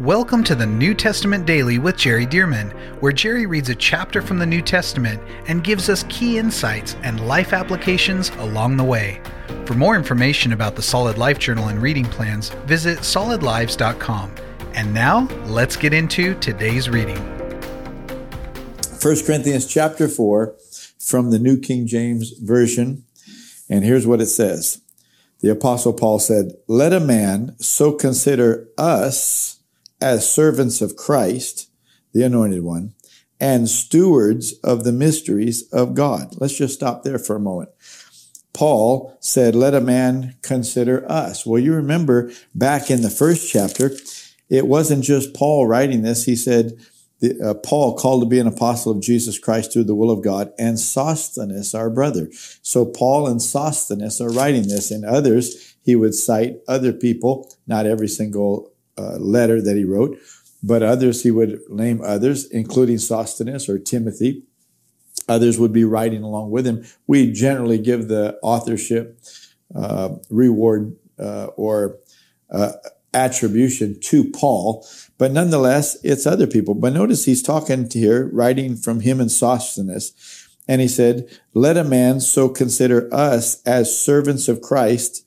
Welcome to the New Testament Daily with Jerry Dirmann, where Jerry reads a chapter from the New Testament and gives us key insights and life applications along the way. For more information about the Solid Life Journal and reading plans, visit solidlives.com. And now, let's get into today's reading. 1 Corinthians chapter 4 from the New King James Version. And here's what it says. The apostle Paul said, let a man so consider us as servants of Christ, the anointed one, and stewards of the mysteries of God. Let's just stop there for a moment. Paul said, let a man consider us. Well, you remember back in the first chapter, it wasn't just Paul writing this. He said, the, uh, Paul called to be an apostle of Jesus Christ through the will of God and Sosthenes, our brother. So Paul and Sosthenes are writing this and others, he would cite other people, not every single uh, letter that he wrote, but others he would name others, including Sosthenes or Timothy. Others would be writing along with him. We generally give the authorship uh, reward uh, or uh, attribution to Paul, but nonetheless, it's other people. But notice he's talking here, writing from him and Sosthenes. And he said, let a man so consider us as servants of Christ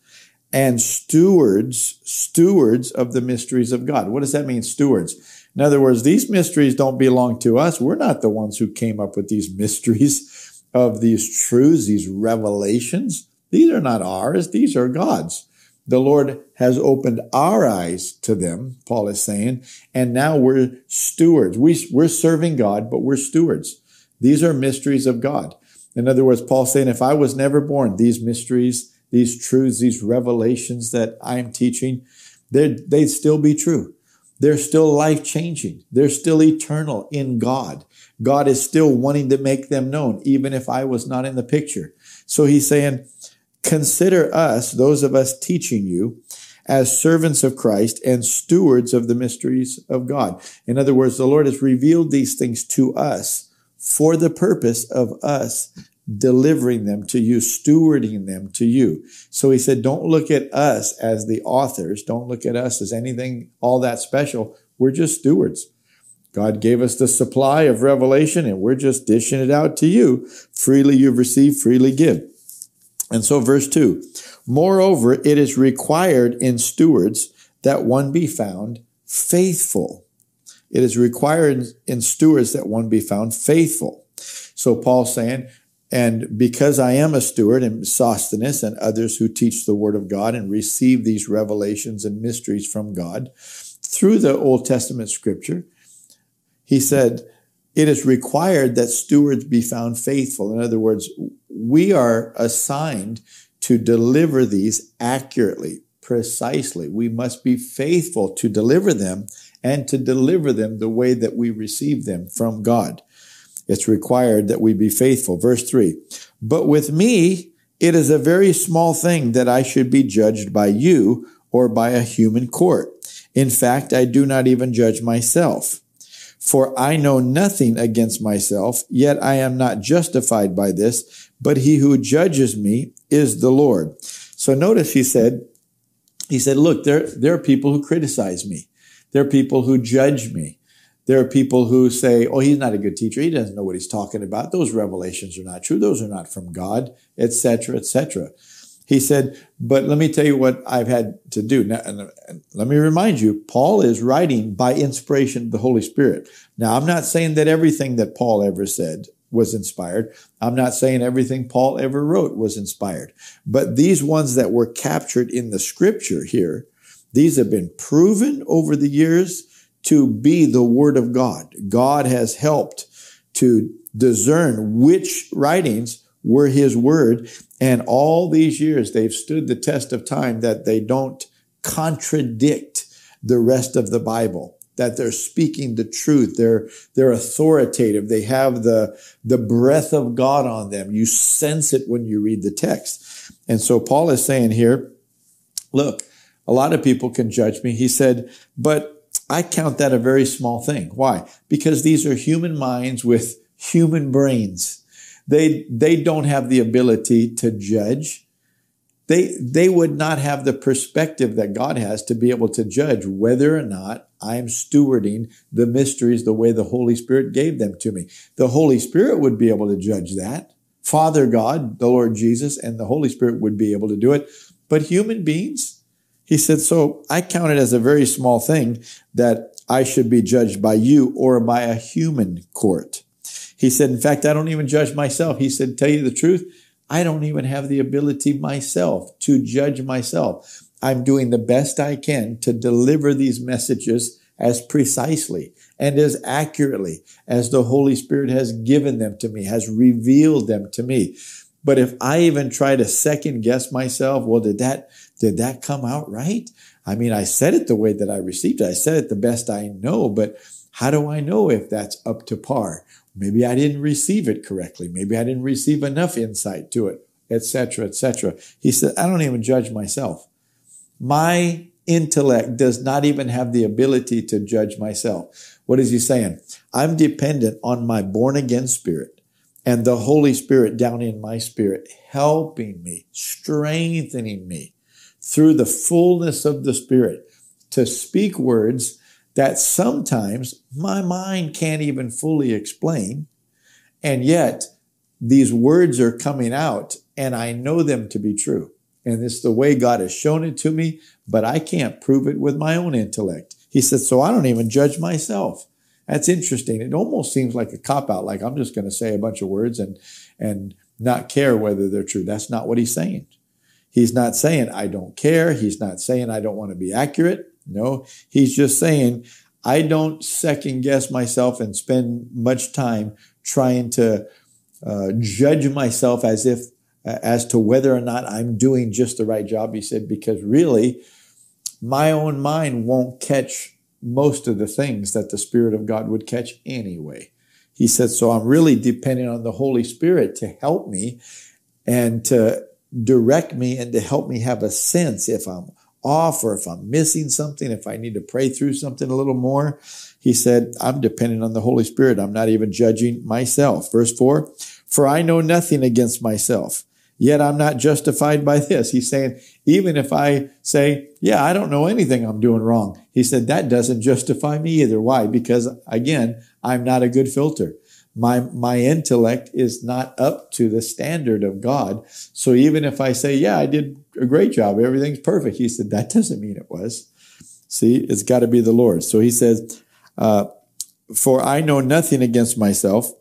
and stewards, stewards of the mysteries of God. What does that mean, stewards? In other words, these mysteries don't belong to us. We're not the ones who came up with these mysteries of these truths, these revelations. These are not ours. These are God's. The Lord has opened our eyes to them, Paul is saying, and now we're stewards. We, we're serving God, but we're stewards. These are mysteries of God. In other words, Paul's saying, if I was never born, these mysteries, these truths, these revelations that I'm teaching, they'd still be true. They're still life changing. They're still eternal in God. God is still wanting to make them known, even if I was not in the picture. So he's saying, Consider us, those of us teaching you, as servants of Christ and stewards of the mysteries of God. In other words, the Lord has revealed these things to us for the purpose of us delivering them to you, stewarding them to you. So he said, don't look at us as the authors. Don't look at us as anything all that special. We're just stewards. God gave us the supply of revelation and we're just dishing it out to you. Freely you've received, freely give. And so verse two, moreover, it is required in stewards that one be found faithful. It is required in stewards that one be found faithful. So Paul's saying, and because I am a steward and Sosthenes and others who teach the word of God and receive these revelations and mysteries from God through the Old Testament scripture, he said, it is required that stewards be found faithful. In other words, we are assigned to deliver these accurately, precisely. We must be faithful to deliver them and to deliver them the way that we receive them from God. It's required that we be faithful. Verse three. But with me, it is a very small thing that I should be judged by you or by a human court. In fact, I do not even judge myself. For I know nothing against myself, yet I am not justified by this, but he who judges me is the Lord. So notice he said, he said, look, there, there are people who criticize me. There are people who judge me. There are people who say, oh, he's not a good teacher. He doesn't know what he's talking about. Those revelations are not true. Those are not from God, etc., etc. He said, but let me tell you what I've had to do. Now, and, let me remind you, Paul is writing by inspiration of the Holy Spirit. Now, I'm not saying that everything that Paul ever said was inspired. I'm not saying everything Paul ever wrote was inspired, but these ones that were captured in the scripture here, these have been proven over the years to be the word of God. God has helped to discern which writings were his word. And all these years, they've stood the test of time that they don't contradict the rest of the Bible, that they're speaking the truth. They're, they're authoritative. They have the, the breath of God on them. You sense it when you read the text. And so Paul is saying here, look, a lot of people can judge me. He said, but I count that a very small thing. Why? Because these are human minds with human brains. They, they don't have the ability to judge they, they would not have the perspective that God has to be able to judge whether or not I'm stewarding the mysteries the way the Holy Spirit gave them to me. The Holy Spirit would be able to judge that. Father God, the Lord Jesus, and the Holy Spirit would be able to do it. But human beings, he said, so I count it as a very small thing that I should be judged by you or by a human court. He said, in fact, I don't even judge myself. He said, tell you the truth, I don't even have the ability myself to judge myself. I'm doing the best I can to deliver these messages as precisely and as accurately as the Holy Spirit has given them to me, has revealed them to me. But if I even try to second guess myself, well, did that, did that come out right? I mean, I said it the way that I received it. I said it the best I know, but how do I know if that's up to par? Maybe I didn't receive it correctly. Maybe I didn't receive enough insight to it, etc., etc. He said, I don't even judge myself. My intellect does not even have the ability to judge myself. What is he saying? I'm dependent on my born again spirit and the Holy Spirit down in my spirit, helping me, strengthening me through the fullness of the Spirit to speak words that sometimes my mind can't even fully explain. And yet these words are coming out and I know them to be true. And it's the way God has shown it to me, but I can't prove it with my own intellect. He said, so I don't even judge myself. That's interesting. It almost seems like a cop out, like I'm just going to say a bunch of words and, and not care whether they're true. That's not what he's saying. He's not saying I don't care. He's not saying I don't want to be accurate. No, he's just saying, I don't second guess myself and spend much time trying to uh, judge myself as if, as to whether or not I'm doing just the right job. He said, because really, my own mind won't catch most of the things that the Spirit of God would catch anyway. He said, so I'm really depending on the Holy Spirit to help me and to direct me and to help me have a sense if I'm off or if I'm missing something, if I need to pray through something a little more. He said, I'm dependent on the Holy Spirit. I'm not even judging myself. Verse four, for I know nothing against myself, yet I'm not justified by this. He's saying, even if I say, yeah, I don't know anything I'm doing wrong. He said, that doesn't justify me either. Why? Because again, I'm not a good filter my my intellect is not up to the standard of God. So even if I say, "Yeah, I did a great job. Everything's perfect," he said, "That doesn't mean it was." See, it's got to be the Lord. So he says, uh, "For I know nothing against myself,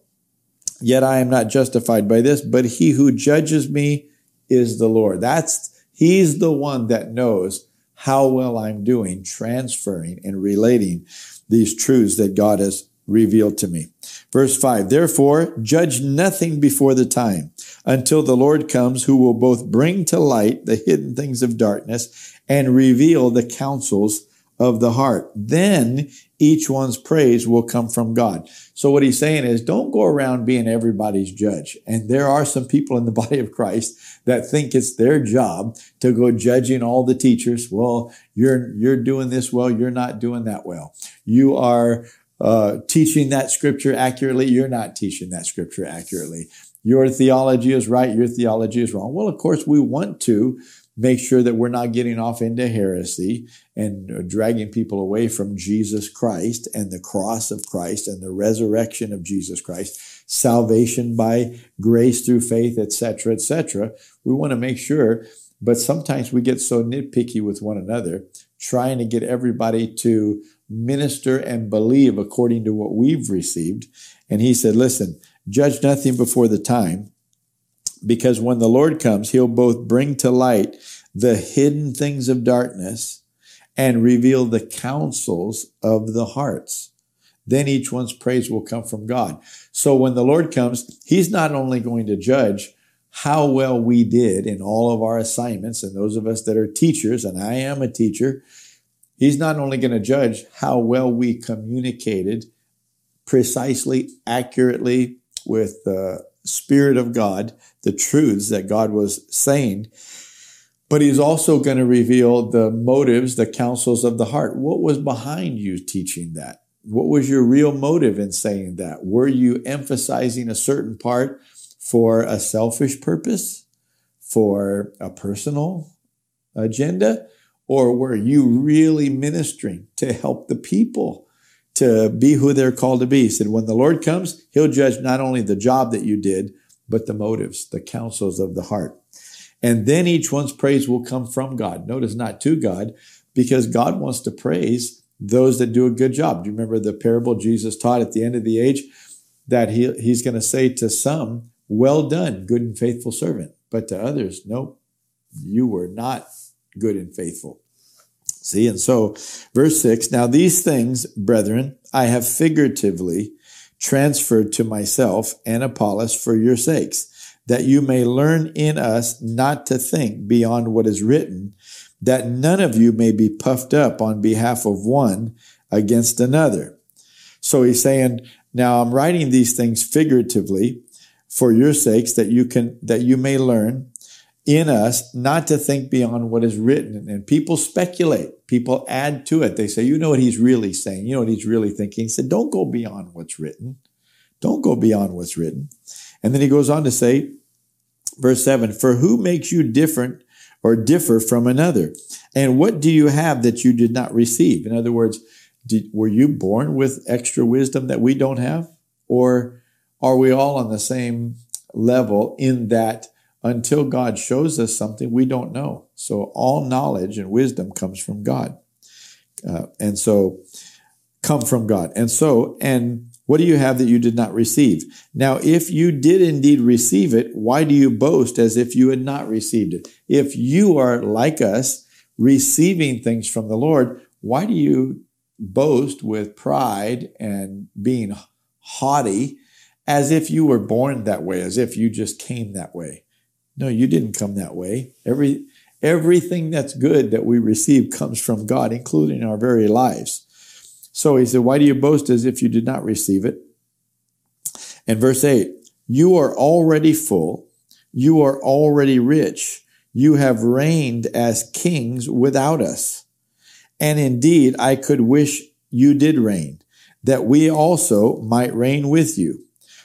yet I am not justified by this. But he who judges me is the Lord." That's he's the one that knows how well I'm doing, transferring and relating these truths that God has revealed to me. Verse 5 Therefore, judge nothing before the time until the Lord comes, who will both bring to light the hidden things of darkness and reveal the counsels of the heart. Then each one's praise will come from God. So what he's saying is don't go around being everybody's judge. And there are some people in the body of Christ that think it's their job to go judging all the teachers. Well, you're, you're doing this well. You're not doing that well. You are uh, teaching that scripture accurately. You're not teaching that scripture accurately. Your theology is right. Your theology is wrong. Well, of course, we want to make sure that we're not getting off into heresy and dragging people away from Jesus Christ and the cross of Christ and the resurrection of Jesus Christ, salvation by grace through faith, etc., etc. We want to make sure, but sometimes we get so nitpicky with one another, trying to get everybody to minister and believe according to what we've received. And he said, listen, judge nothing before the time, because when the Lord comes, he'll both bring to light the hidden things of darkness and reveal the counsels of the hearts. Then each one's praise will come from God. So when the Lord comes, he's not only going to judge how well we did in all of our assignments, and those of us that are teachers, and I am a teacher, He's not only going to judge how well we communicated precisely, accurately with the Spirit of God, the truths that God was saying, but he's also going to reveal the motives, the counsels of the heart. What was behind you teaching that? What was your real motive in saying that? Were you emphasizing a certain part for a selfish purpose? for a personal agenda? Or were you really ministering to help the people to be who they're called to be? He said, when the Lord comes, he'll judge not only the job that you did, but the motives, the counsels of the heart. And then each one's praise will come from God. Notice not to God, because God wants to praise those that do a good job. Do you remember the parable Jesus taught at the end of the age? That he, he's going to say to some, well done, good and faithful servant. But to others, nope, you were not good and faithful. See, and so verse six, now these things, brethren, I have figuratively transferred to myself and Apollos for your sakes, that you may learn in us not to think beyond what is written, that none of you may be puffed up on behalf of one against another. So he's saying, now I'm writing these things figuratively for your sakes that you can, that you may learn in us not to think beyond what is written. And people speculate, people add to it. They say, you know what he's really saying, you know what he's really thinking. He said, don't go beyond what's written. Don't go beyond what's written. And then he goes on to say, verse seven, for who makes you different or differ from another? And what do you have that you did not receive? In other words, did, were you born with extra wisdom that we don't have? Or are we all on the same level in that until God shows us something, we don't know? So all knowledge and wisdom comes from God. Uh, and so come from God. And so, and what do you have that you did not receive? Now, if you did indeed receive it, why do you boast as if you had not received it? If you are like us, receiving things from the Lord, why do you boast with pride and being haughty as if you were born that way, as if you just came that way? No, you didn't come that way. Every, everything that's good that we receive comes from God, including our very lives. So he said, Why do you boast as if you did not receive it? And verse 8, you are already full, you are already rich, you have reigned as kings without us. And indeed, I could wish you did reign, that we also might reign with you.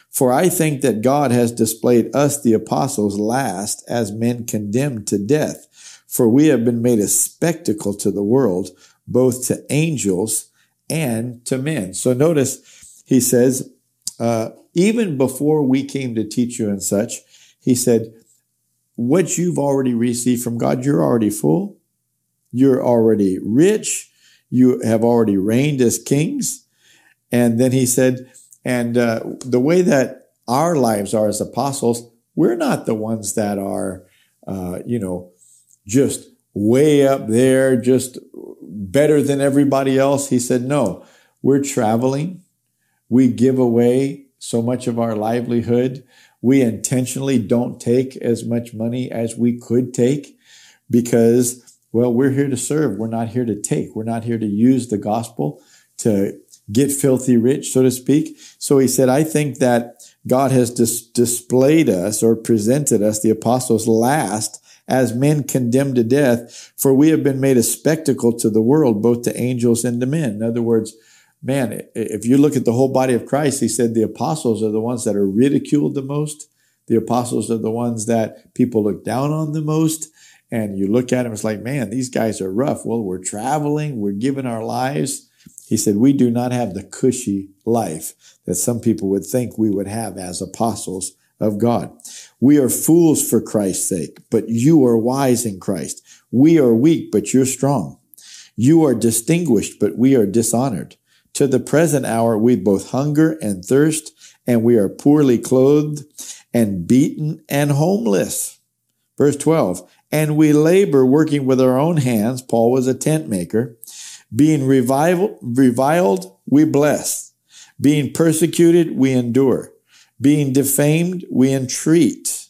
For I think that God has displayed us, the apostles, last as men condemned to death. For we have been made a spectacle to the world, both to angels and to men. So notice he says, uh, even before we came to teach you and such, he said, what you've already received from God, you're already full. You're already rich. You have already reigned as kings. And then he said, and uh, the way that our lives are as apostles, we're not the ones that are, uh, you know, just way up there, just better than everybody else? He said, no, we're traveling. We give away so much of our livelihood. We intentionally don't take as much money as we could take because, well, we're here to serve. We're not here to take. We're not here to use the gospel to get filthy rich, so to speak. So he said, I think that God has dis- displayed us or presented us, the apostles, last as men condemned to death, for we have been made a spectacle to the world, both to angels and to men. In other words, man, if you look at the whole body of Christ, he said the apostles are the ones that are ridiculed the most. The apostles are the ones that people look down on the most. And you look at them, it's like, man, these guys are rough. Well, we're traveling, we're giving our lives. He said, we do not have the cushy life that some people would think we would have as apostles of God. We are fools for Christ's sake, but you are wise in Christ. We are weak, but you're strong. You are distinguished, but we are dishonored. To the present hour, we both hunger and thirst, and we are poorly clothed and beaten and homeless. Verse 12, and we labor working with our own hands. Paul was a tent maker. Being reviled, reviled, we bless. Being persecuted, we endure. Being defamed, we entreat.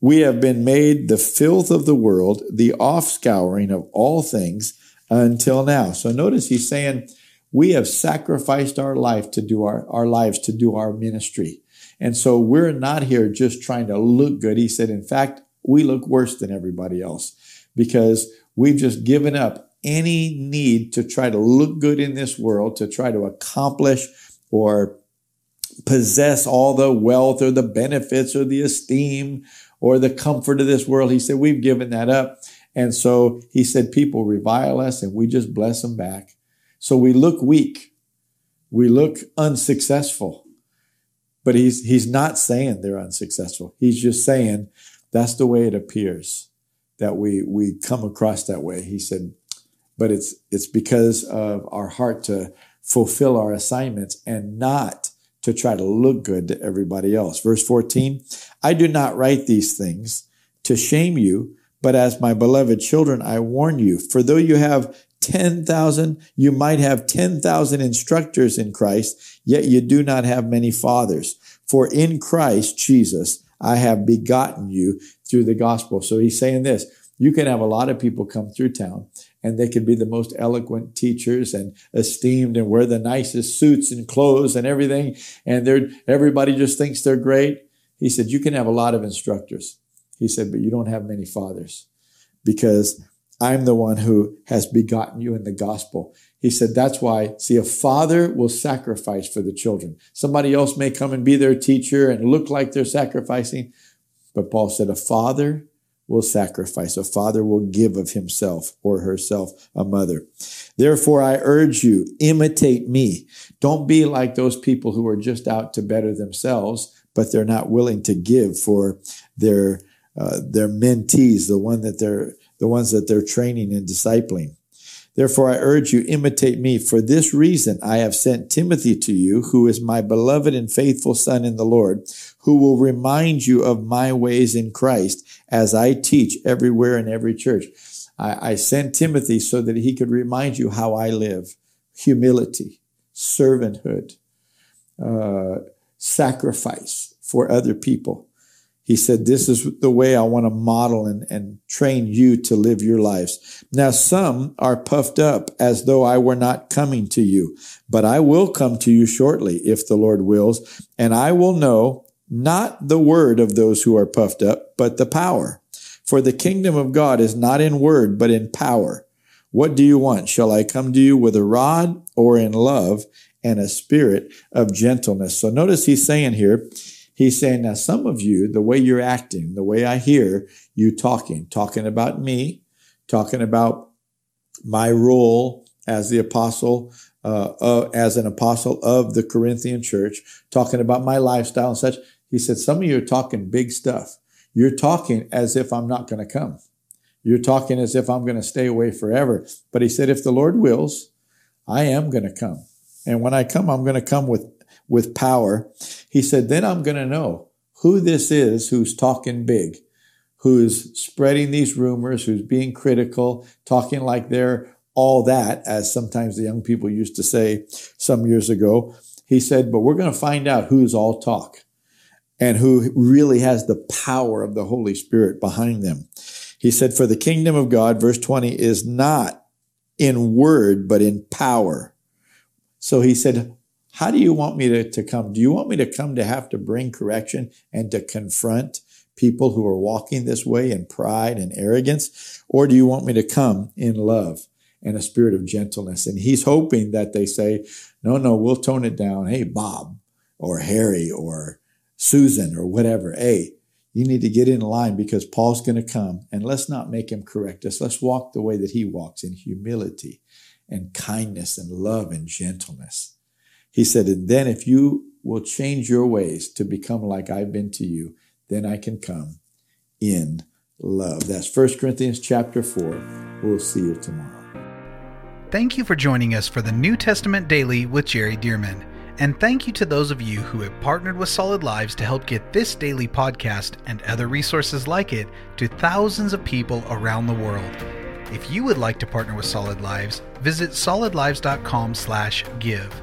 We have been made the filth of the world, the offscouring of all things until now. So notice he's saying, we have sacrificed our life to do our, our lives to do our ministry. And so we're not here just trying to look good. He said, in fact, we look worse than everybody else because we've just given up any need to try to look good in this world, to try to accomplish or possess all the wealth or the benefits or the esteem or the comfort of this world. He said, we've given that up. And so he said, people revile us and we just bless them back. So we look weak. We look unsuccessful. But he's, he's not saying they're unsuccessful. He's just saying that's the way it appears that we, we come across that way. He said, but it's, it's because of our heart to fulfill our assignments and not to try to look good to everybody else. Verse 14, I do not write these things to shame you, but as my beloved children, I warn you, for though you have 10,000, you might have 10,000 instructors in Christ, yet you do not have many fathers. For in Christ Jesus, I have begotten you through the gospel. So he's saying this, you can have a lot of people come through town and they could be the most eloquent teachers and esteemed and wear the nicest suits and clothes and everything. And they're, everybody just thinks they're great. He said, you can have a lot of instructors. He said, but you don't have many fathers because I'm the one who has begotten you in the gospel. He said, that's why, see, a father will sacrifice for the children. Somebody else may come and be their teacher and look like they're sacrificing. But Paul said, a father will sacrifice. A father will give of himself or herself, a mother. Therefore, I urge you, imitate me. Don't be like those people who are just out to better themselves, but they're not willing to give for their, uh, their mentees, the one that they're, the ones that they're training and discipling. Therefore, I urge you, imitate me. For this reason, I have sent Timothy to you, who is my beloved and faithful son in the Lord, who will remind you of my ways in Christ as I teach everywhere in every church. I, I sent Timothy so that he could remind you how I live. Humility, servanthood, uh, sacrifice for other people. He said, this is the way I want to model and, and train you to live your lives. Now, some are puffed up as though I were not coming to you, but I will come to you shortly if the Lord wills, and I will know not the word of those who are puffed up, but the power. For the kingdom of God is not in word, but in power. What do you want? Shall I come to you with a rod or in love and a spirit of gentleness? So notice he's saying here, He's saying, now some of you, the way you're acting, the way I hear you talking, talking about me, talking about my role as the apostle, uh, uh, as an apostle of the Corinthian church, talking about my lifestyle and such. He said, some of you are talking big stuff. You're talking as if I'm not going to come. You're talking as if I'm going to stay away forever. But he said, if the Lord wills, I am going to come. And when I come, I'm going to come with with power. He said, then I'm going to know who this is who's talking big, who's spreading these rumors, who's being critical, talking like they're all that, as sometimes the young people used to say some years ago. He said, but we're going to find out who's all talk and who really has the power of the Holy Spirit behind them. He said, for the kingdom of God, verse 20, is not in word, but in power. So he said, how do you want me to, to come? Do you want me to come to have to bring correction and to confront people who are walking this way in pride and arrogance? Or do you want me to come in love and a spirit of gentleness? And he's hoping that they say, no, no, we'll tone it down. Hey, Bob or Harry or Susan or whatever. Hey, you need to get in line because Paul's going to come and let's not make him correct us. Let's walk the way that he walks in humility and kindness and love and gentleness. He said, and then if you will change your ways to become like I've been to you, then I can come in love. That's 1 Corinthians chapter 4. We'll see you tomorrow. Thank you for joining us for the New Testament Daily with Jerry Dirmann. And thank you to those of you who have partnered with Solid Lives to help get this daily podcast and other resources like it to thousands of people around the world. If you would like to partner with Solid Lives, visit solidlives.com/give.